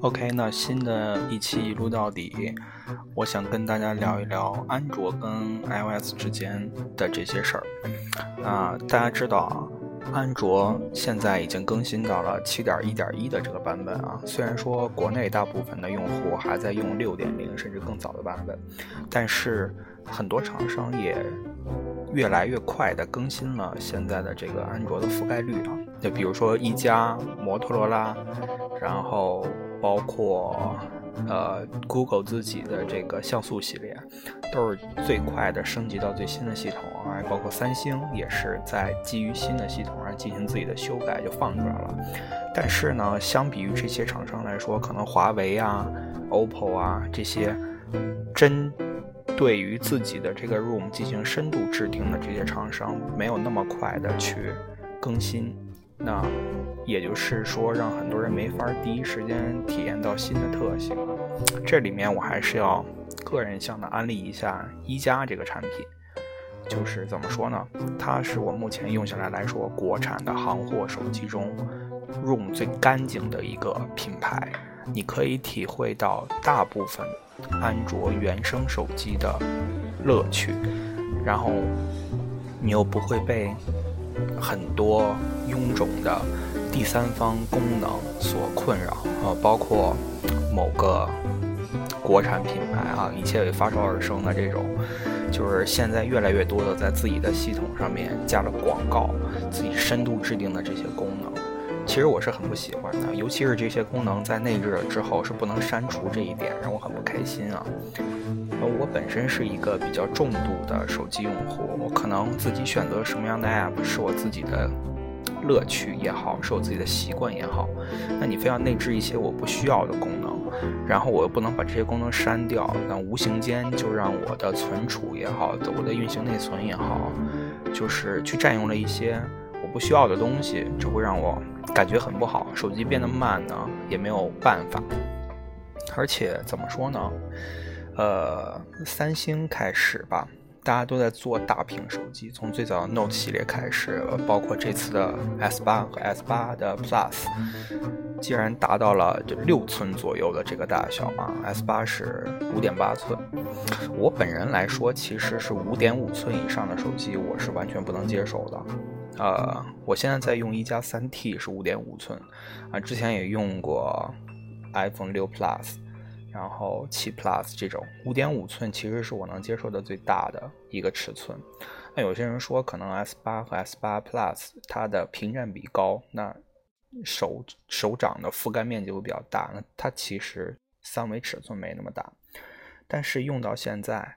OK，那新的一期一路到底，我想跟大家聊一聊安卓跟 iOS 之间的这些事儿。啊，大家知道啊，安卓现在已经更新到了七点一点一的这个版本啊。虽然说国内大部分的用户还在用六点零甚至更早的版本，但是很多厂商也越来越快的更新了现在的这个安卓的覆盖率啊。就比如说一加、摩托罗拉，然后。包括呃，Google 自己的这个像素系列，都是最快的升级到最新的系统啊。包括三星也是在基于新的系统上进行自己的修改，就放出来了。但是呢，相比于这些厂商来说，可能华为啊、OPPO 啊这些真对于自己的这个 Room 进行深度制定的这些厂商，没有那么快的去更新。那也就是说，让很多人没法第一时间体验到新的特性。这里面我还是要个人向的安利一下一加这个产品，就是怎么说呢？它是我目前用下来来说，国产的行货手机中 Room 最干净的一个品牌。你可以体会到大部分安卓原生手机的乐趣，然后你又不会被。很多臃肿的第三方功能所困扰啊，包括某个国产品牌啊，一切为发烧而生的这种，就是现在越来越多的在自己的系统上面加了广告，自己深度制定的这些功能，其实我是很不喜欢的，尤其是这些功能在内置了之后是不能删除这一点，让我很不开心啊。呃我本身是一个比较重度的手机用户，我可能自己选择什么样的 app 是我自己的乐趣也好，是我自己的习惯也好。那你非要内置一些我不需要的功能，然后我又不能把这些功能删掉，那无形间就让我的存储也好，我的运行内存也好，就是去占用了一些我不需要的东西，这会让我感觉很不好。手机变得慢呢，也没有办法。而且怎么说呢？呃，三星开始吧，大家都在做大屏手机，从最早的 Note 系列开始，包括这次的 S 八和 S 八的 Plus，既然达到了就六寸左右的这个大小啊，S 八是五点八寸。我本人来说，其实是五点五寸以上的手机，我是完全不能接受的。呃，我现在在用一加三 T 是五点五寸，啊，之前也用过 iPhone 六 Plus。然后七 Plus 这种五点五寸其实是我能接受的最大的一个尺寸。那有些人说可能 S 八和 S 八 Plus 它的屏占比高，那手手掌的覆盖面积会比较大。那它其实三维尺寸没那么大。但是用到现在，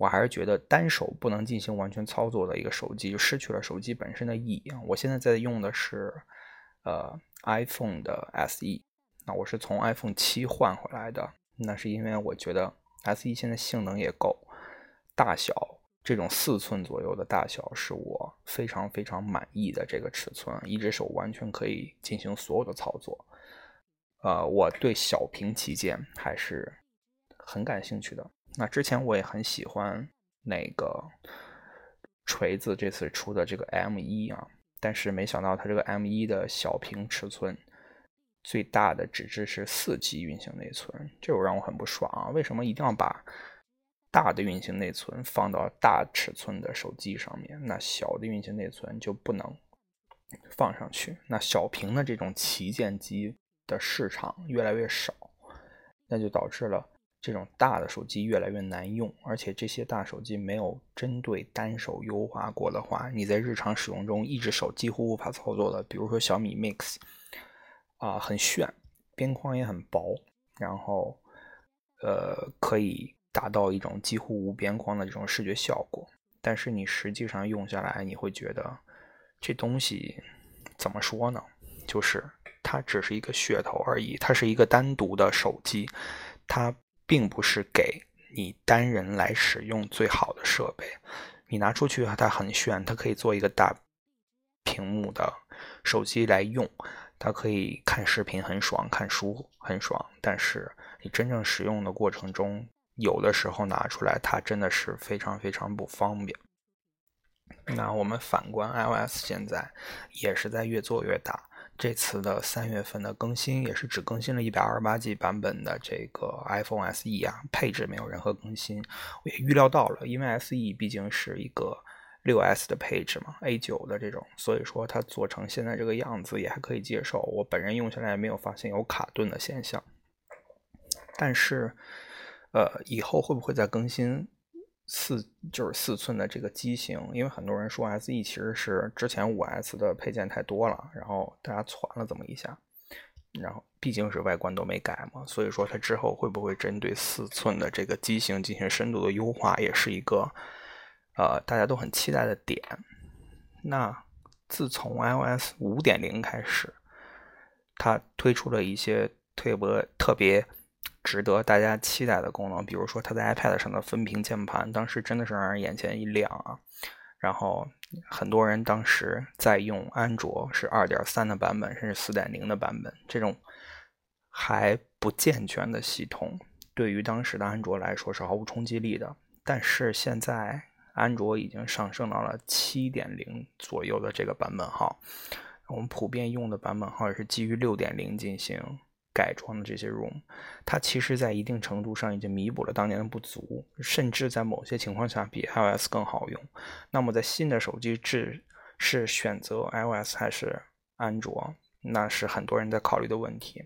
我还是觉得单手不能进行完全操作的一个手机，就失去了手机本身的意义。我现在在用的是呃 iPhone 的 SE，那我是从 iPhone 七换回来的。那是因为我觉得 S E 现在性能也够，大小这种四寸左右的大小是我非常非常满意的这个尺寸，一只手完全可以进行所有的操作。呃，我对小屏旗舰还是很感兴趣的。那之前我也很喜欢那个锤子这次出的这个 M 一啊，但是没想到它这个 M 一的小屏尺寸。最大的只支持四 G 运行内存，这让我很不爽啊！为什么一定要把大的运行内存放到大尺寸的手机上面？那小的运行内存就不能放上去？那小屏的这种旗舰机的市场越来越少，那就导致了这种大的手机越来越难用。而且这些大手机没有针对单手优化过的话，你在日常使用中一只手几乎无法操作的。比如说小米 Mix。啊，很炫，边框也很薄，然后，呃，可以达到一种几乎无边框的这种视觉效果。但是你实际上用下来，你会觉得这东西怎么说呢？就是它只是一个噱头而已，它是一个单独的手机，它并不是给你单人来使用最好的设备。你拿出去啊它很炫，它可以做一个大屏幕的手机来用。它可以看视频很爽，看书很爽，但是你真正使用的过程中，有的时候拿出来它真的是非常非常不方便。那我们反观 iOS，现在也是在越做越大。这次的三月份的更新也是只更新了一百二十八 G 版本的这个 iPhone SE 啊，配置没有任何更新。我也预料到了，因为 SE 毕竟是一个六 S 的配置嘛，A 九的这种，所以说它做成现在这个样子也还可以接受。我本人用下来也没有发现有卡顿的现象。但是，呃，以后会不会再更新？四就是四寸的这个机型，因为很多人说 SE 其实是之前五 S 的配件太多了，然后大家攒了这么一下，然后毕竟是外观都没改嘛，所以说它之后会不会针对四寸的这个机型进行深度的优化，也是一个呃大家都很期待的点。那自从 iOS 五点零开始，它推出了一些特别特别。值得大家期待的功能，比如说它在 iPad 上的分屏键盘，当时真的是让人眼前一亮啊！然后很多人当时在用安卓是2.3的版本，甚至4.0的版本，这种还不健全的系统，对于当时的安卓来说是毫无冲击力的。但是现在安卓已经上升到了7.0左右的这个版本号，我们普遍用的版本号也是基于6.0进行。改装的这些 ROM，它其实在一定程度上已经弥补了当年的不足，甚至在某些情况下比 iOS 更好用。那么在新的手机制是选择 iOS 还是安卓，那是很多人在考虑的问题。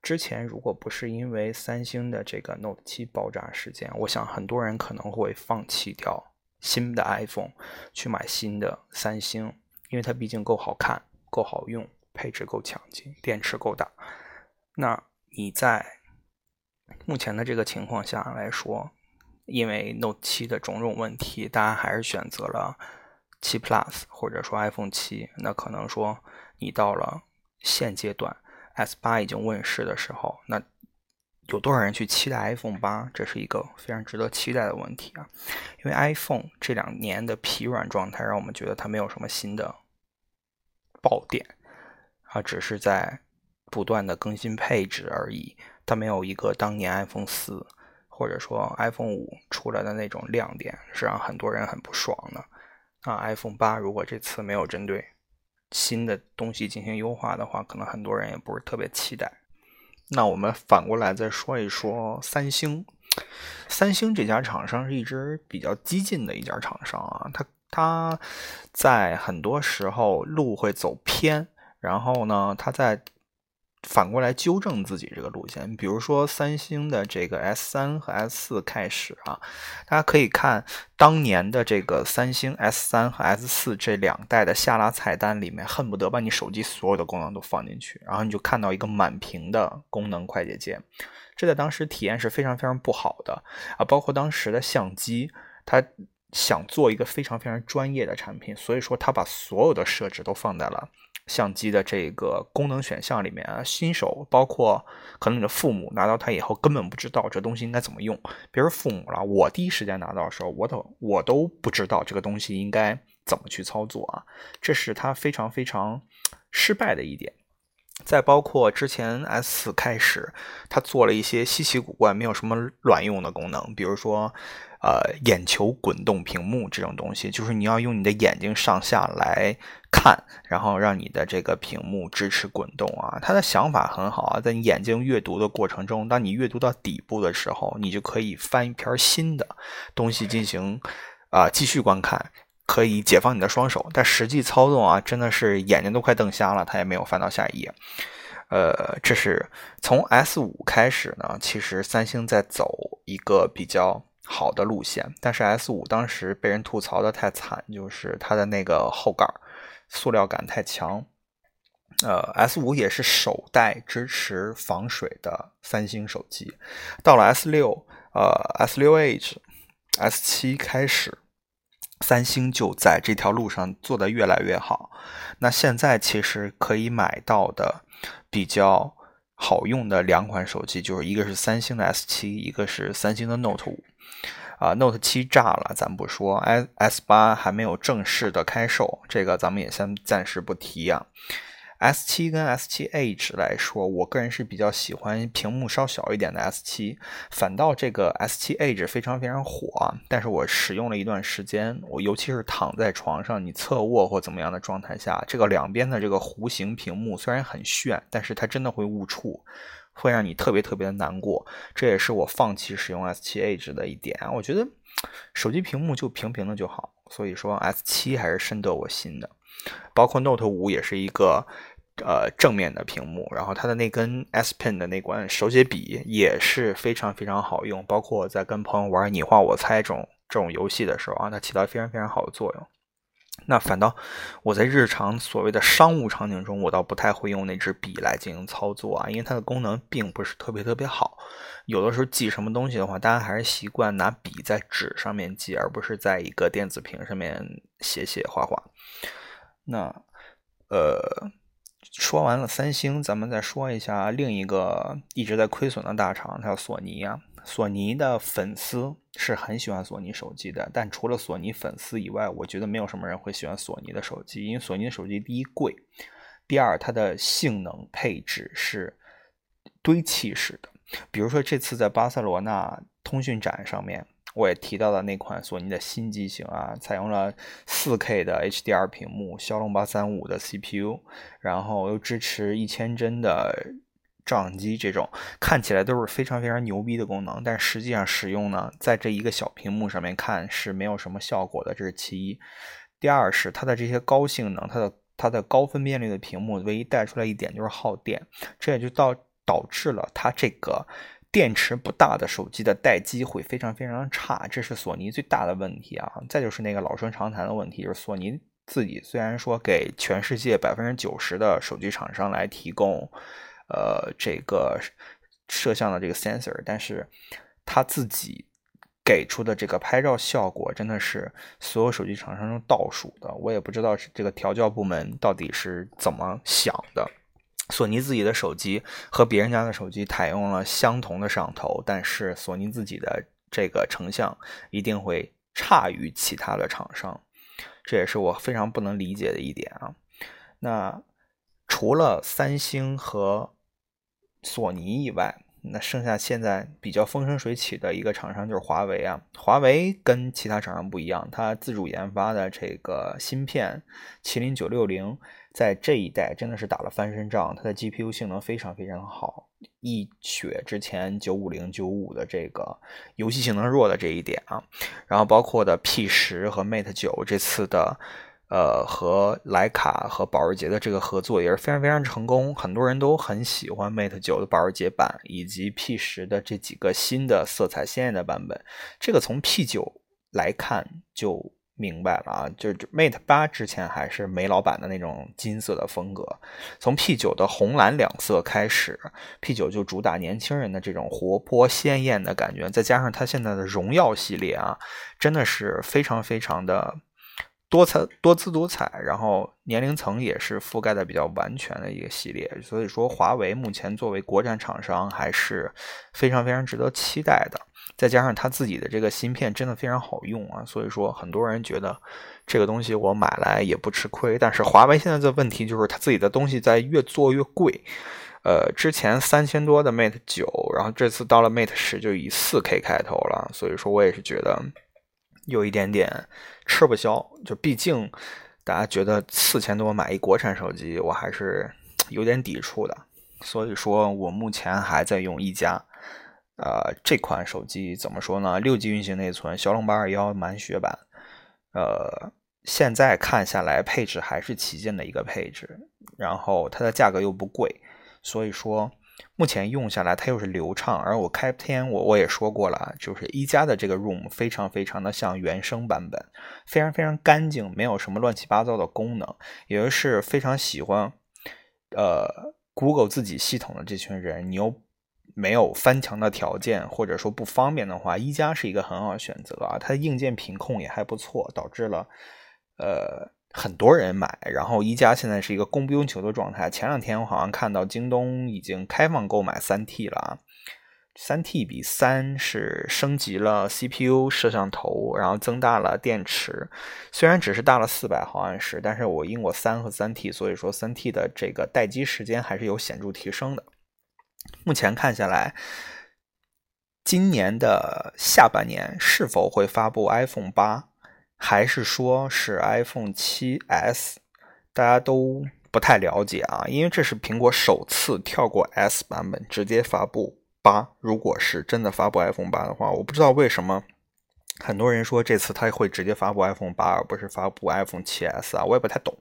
之前如果不是因为三星的这个 Note 7爆炸事件，我想很多人可能会放弃掉新的 iPhone，去买新的三星，因为它毕竟够好看、够好用、配置够强劲、电池够大。那你在目前的这个情况下来说，因为 Note 7的种种问题，大家还是选择了7 Plus 或者说 iPhone 7。那可能说你到了现阶段 S 八已经问世的时候，那有多少人去期待 iPhone 八？这是一个非常值得期待的问题啊！因为 iPhone 这两年的疲软状态，让我们觉得它没有什么新的爆点，啊，只是在。不断的更新配置而已，它没有一个当年 iPhone 四或者说 iPhone 五出来的那种亮点，是让很多人很不爽的。啊，iPhone 八如果这次没有针对新的东西进行优化的话，可能很多人也不是特别期待。那我们反过来再说一说三星，三星这家厂商是一直比较激进的一家厂商啊，它它在很多时候路会走偏，然后呢，它在反过来纠正自己这个路线，比如说三星的这个 S 三和 S 四开始啊，大家可以看当年的这个三星 S 三和 S 四这两代的下拉菜单里面，恨不得把你手机所有的功能都放进去，然后你就看到一个满屏的功能快捷键，这在当时体验是非常非常不好的啊。包括当时的相机，它想做一个非常非常专业的产品，所以说它把所有的设置都放在了。相机的这个功能选项里面啊，新手包括可能你的父母拿到它以后根本不知道这东西应该怎么用。别说父母了，我第一时间拿到的时候，我都我都不知道这个东西应该怎么去操作啊，这是它非常非常失败的一点。再包括之前 S 四开始，它做了一些稀奇古怪、没有什么卵用的功能，比如说。呃，眼球滚动屏幕这种东西，就是你要用你的眼睛上下来看，然后让你的这个屏幕支持滚动啊。他的想法很好啊，在你眼睛阅读的过程中，当你阅读到底部的时候，你就可以翻一篇新的东西进行啊继续观看，可以解放你的双手。但实际操作啊，真的是眼睛都快瞪瞎了，他也没有翻到下一页。呃，这是从 S 五开始呢，其实三星在走一个比较。好的路线，但是 S 五当时被人吐槽的太惨，就是它的那个后盖塑料感太强。呃，S 五也是首代支持防水的三星手机。到了 S 六，呃，S 六 H、S 七开始，三星就在这条路上做得越来越好。那现在其实可以买到的比较好用的两款手机，就是一个是三星的 S 七，一个是三星的 Note 五。啊，Note 七炸了，咱不说，S S 八还没有正式的开售，这个咱们也先暂时不提啊。S7 跟 S7 Edge 来说，我个人是比较喜欢屏幕稍小一点的 S7，反倒这个 S7 Edge 非常非常火。但是我使用了一段时间，我尤其是躺在床上，你侧卧或怎么样的状态下，这个两边的这个弧形屏幕虽然很炫，但是它真的会误触，会让你特别特别的难过。这也是我放弃使用 S7 Edge 的一点。我觉得手机屏幕就平平的就好，所以说 S7 还是深得我心的。包括 Note 5也是一个。呃，正面的屏幕，然后它的那根 S Pen 的那管手写笔也是非常非常好用。包括我在跟朋友玩你画我猜这种这种游戏的时候啊，它起到非常非常好的作用。那反倒我在日常所谓的商务场景中，我倒不太会用那支笔来进行操作啊，因为它的功能并不是特别特别好。有的时候记什么东西的话，大家还是习惯拿笔在纸上面记，而不是在一个电子屏上面写写画画。那呃。说完了三星，咱们再说一下另一个一直在亏损的大厂，它叫索尼啊。索尼的粉丝是很喜欢索尼手机的，但除了索尼粉丝以外，我觉得没有什么人会喜欢索尼的手机，因为索尼的手机第一贵，第二它的性能配置是堆砌式的。比如说这次在巴塞罗那通讯展上面。我也提到了那款索尼的新机型啊，采用了 4K 的 HDR 屏幕，骁龙八三五的 CPU，然后又支持一千帧的照相机，这种看起来都是非常非常牛逼的功能，但实际上使用呢，在这一个小屏幕上面看是没有什么效果的，这是其一。第二是它的这些高性能，它的它的高分辨率的屏幕，唯一带出来一点就是耗电，这也就导导致了它这个。电池不大的手机的待机会非常非常差，这是索尼最大的问题啊！再就是那个老生常谈的问题，就是索尼自己虽然说给全世界百分之九十的手机厂商来提供，呃，这个摄像的这个 sensor，但是他自己给出的这个拍照效果真的是所有手机厂商中倒数的。我也不知道这个调教部门到底是怎么想的。索尼自己的手机和别人家的手机采用了相同的摄像头，但是索尼自己的这个成像一定会差于其他的厂商，这也是我非常不能理解的一点啊。那除了三星和索尼以外，那剩下现在比较风生水起的一个厂商就是华为啊。华为跟其他厂商不一样，它自主研发的这个芯片麒麟九六零。在这一代真的是打了翻身仗，它的 GPU 性能非常非常好，一雪之前九五零九五的这个游戏性能弱的这一点啊，然后包括的 P 十和 Mate 九这次的呃和徕卡和保时捷的这个合作也是非常非常成功，很多人都很喜欢 Mate 九的保时捷版以及 P 十的这几个新的色彩鲜艳的版本，这个从 P 九来看就。明白了啊，就是 Mate 八之前还是梅老板的那种金色的风格，从 P 九的红蓝两色开始，P 九就主打年轻人的这种活泼鲜艳的感觉，再加上它现在的荣耀系列啊，真的是非常非常的多彩多姿多彩，然后年龄层也是覆盖的比较完全的一个系列，所以说华为目前作为国产厂商还是非常非常值得期待的。再加上它自己的这个芯片真的非常好用啊，所以说很多人觉得这个东西我买来也不吃亏。但是华为现在的问题就是它自己的东西在越做越贵，呃，之前三千多的 Mate 九，然后这次到了 Mate 十就以四 K 开头了，所以说我也是觉得有一点点吃不消。就毕竟大家觉得四千多买一国产手机，我还是有点抵触的，所以说我目前还在用一加。呃，这款手机怎么说呢？六 G 运行内存，骁龙八二幺满血版。呃，现在看下来，配置还是旗舰的一个配置，然后它的价格又不贵，所以说目前用下来它又是流畅。而我开篇我我也说过了，就是一加的这个 ROM 非常非常的像原生版本，非常非常干净，没有什么乱七八糟的功能，也就是非常喜欢呃 Google 自己系统的这群人，你又。没有翻墙的条件，或者说不方便的话，一加是一个很好的选择啊。它的硬件品控也还不错，导致了呃很多人买。然后一加现在是一个供不应求的状态。前两天我好像看到京东已经开放购买三 T 了啊。三 T 比三是升级了 CPU、摄像头，然后增大了电池。虽然只是大了四百毫安时，但是我用过三和三 T，所以说三 T 的这个待机时间还是有显著提升的。目前看下来，今年的下半年是否会发布 iPhone 八，还是说是 iPhone 七 S，大家都不太了解啊，因为这是苹果首次跳过 S 版本，直接发布。八，如果是真的发布 iPhone 八的话，我不知道为什么很多人说这次他会直接发布 iPhone 八，而不是发布 iPhone 七 S 啊，我也不太懂。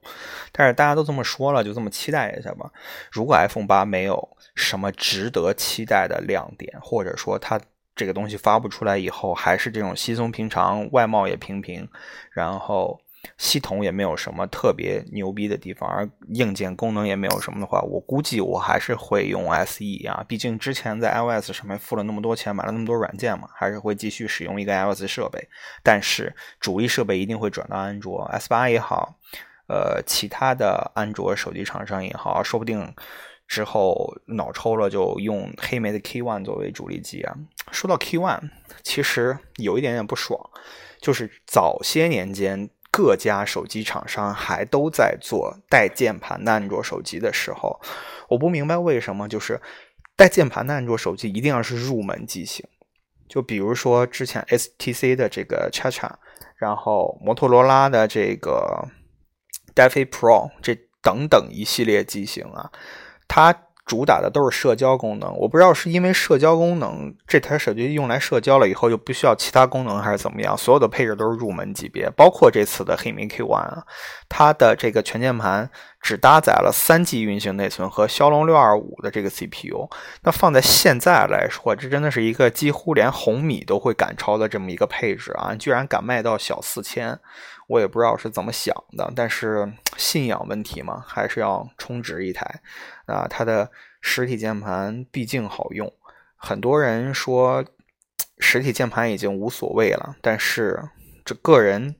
但是大家都这么说了，就这么期待一下吧。如果 iPhone 八没有什么值得期待的亮点，或者说它这个东西发布出来以后还是这种稀松平常，外貌也平平，然后。系统也没有什么特别牛逼的地方，而硬件功能也没有什么的话，我估计我还是会用 SE 啊。毕竟之前在 iOS 上面付了那么多钱，买了那么多软件嘛，还是会继续使用一个 iOS 设备。但是主力设备一定会转到安卓，S 八也好，呃，其他的安卓手机厂商也好，说不定之后脑抽了就用黑莓的 K One 作为主力机啊。说到 K One，其实有一点点不爽，就是早些年间。各家手机厂商还都在做带键盘的安卓手机的时候，我不明白为什么就是带键盘的安卓手机一定要是入门机型。就比如说之前 STC 的这个 Chacha，然后摩托罗拉的这个 Defi Pro 这等等一系列机型啊，它。主打的都是社交功能，我不知道是因为社交功能这台手机用来社交了以后就不需要其他功能，还是怎么样？所有的配置都是入门级别，包括这次的黑莓 Q One 啊，它的这个全键盘只搭载了三 G 运行内存和骁龙六二五的这个 CPU，那放在现在来说，这真的是一个几乎连红米都会赶超的这么一个配置啊，居然敢卖到小四千。我也不知道是怎么想的，但是信仰问题嘛，还是要充值一台啊。它的实体键盘毕竟好用，很多人说实体键盘已经无所谓了，但是这个人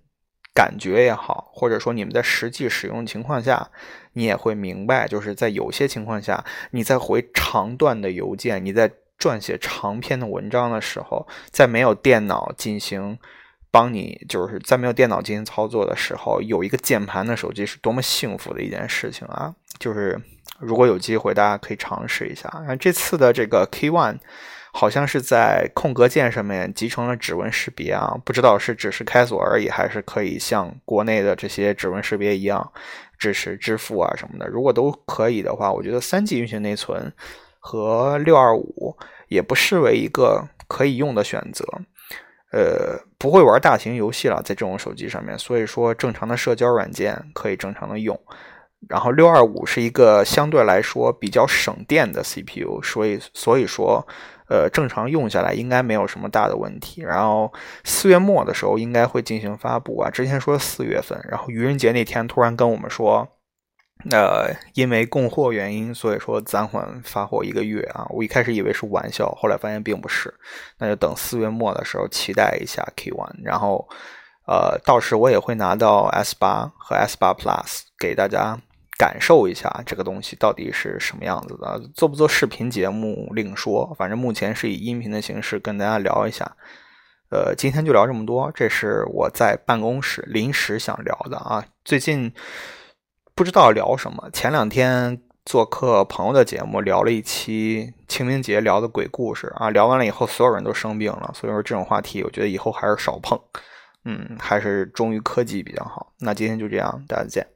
感觉也好，或者说你们在实际使用情况下，你也会明白，就是在有些情况下，你在回长段的邮件，你在撰写长篇的文章的时候，在没有电脑进行。帮你就是在没有电脑进行操作的时候，有一个键盘的手机是多么幸福的一件事情啊！就是如果有机会，大家可以尝试一下。这次的这个 K One 好像是在空格键上面集成了指纹识别啊，不知道是只是开锁而已，还是可以像国内的这些指纹识别一样支持支付啊什么的。如果都可以的话，我觉得三 G 运行内存和六二五也不失为一个可以用的选择。呃，不会玩大型游戏了，在这种手机上面，所以说正常的社交软件可以正常的用。然后六二五是一个相对来说比较省电的 CPU，所以所以说，呃，正常用下来应该没有什么大的问题。然后四月末的时候应该会进行发布啊，之前说四月份，然后愚人节那天突然跟我们说。呃，因为供货原因，所以说暂缓发货一个月啊。我一开始以为是玩笑，后来发现并不是。那就等四月末的时候期待一下 K One，然后呃，到时我也会拿到 S 八和 S 八 Plus 给大家感受一下这个东西到底是什么样子的。做不做视频节目另说，反正目前是以音频的形式跟大家聊一下。呃，今天就聊这么多，这是我在办公室临时想聊的啊。最近。不知道聊什么。前两天做客朋友的节目，聊了一期清明节聊的鬼故事啊。聊完了以后，所有人都生病了。所以说这种话题，我觉得以后还是少碰。嗯，还是忠于科技比较好。那今天就这样，大家再见。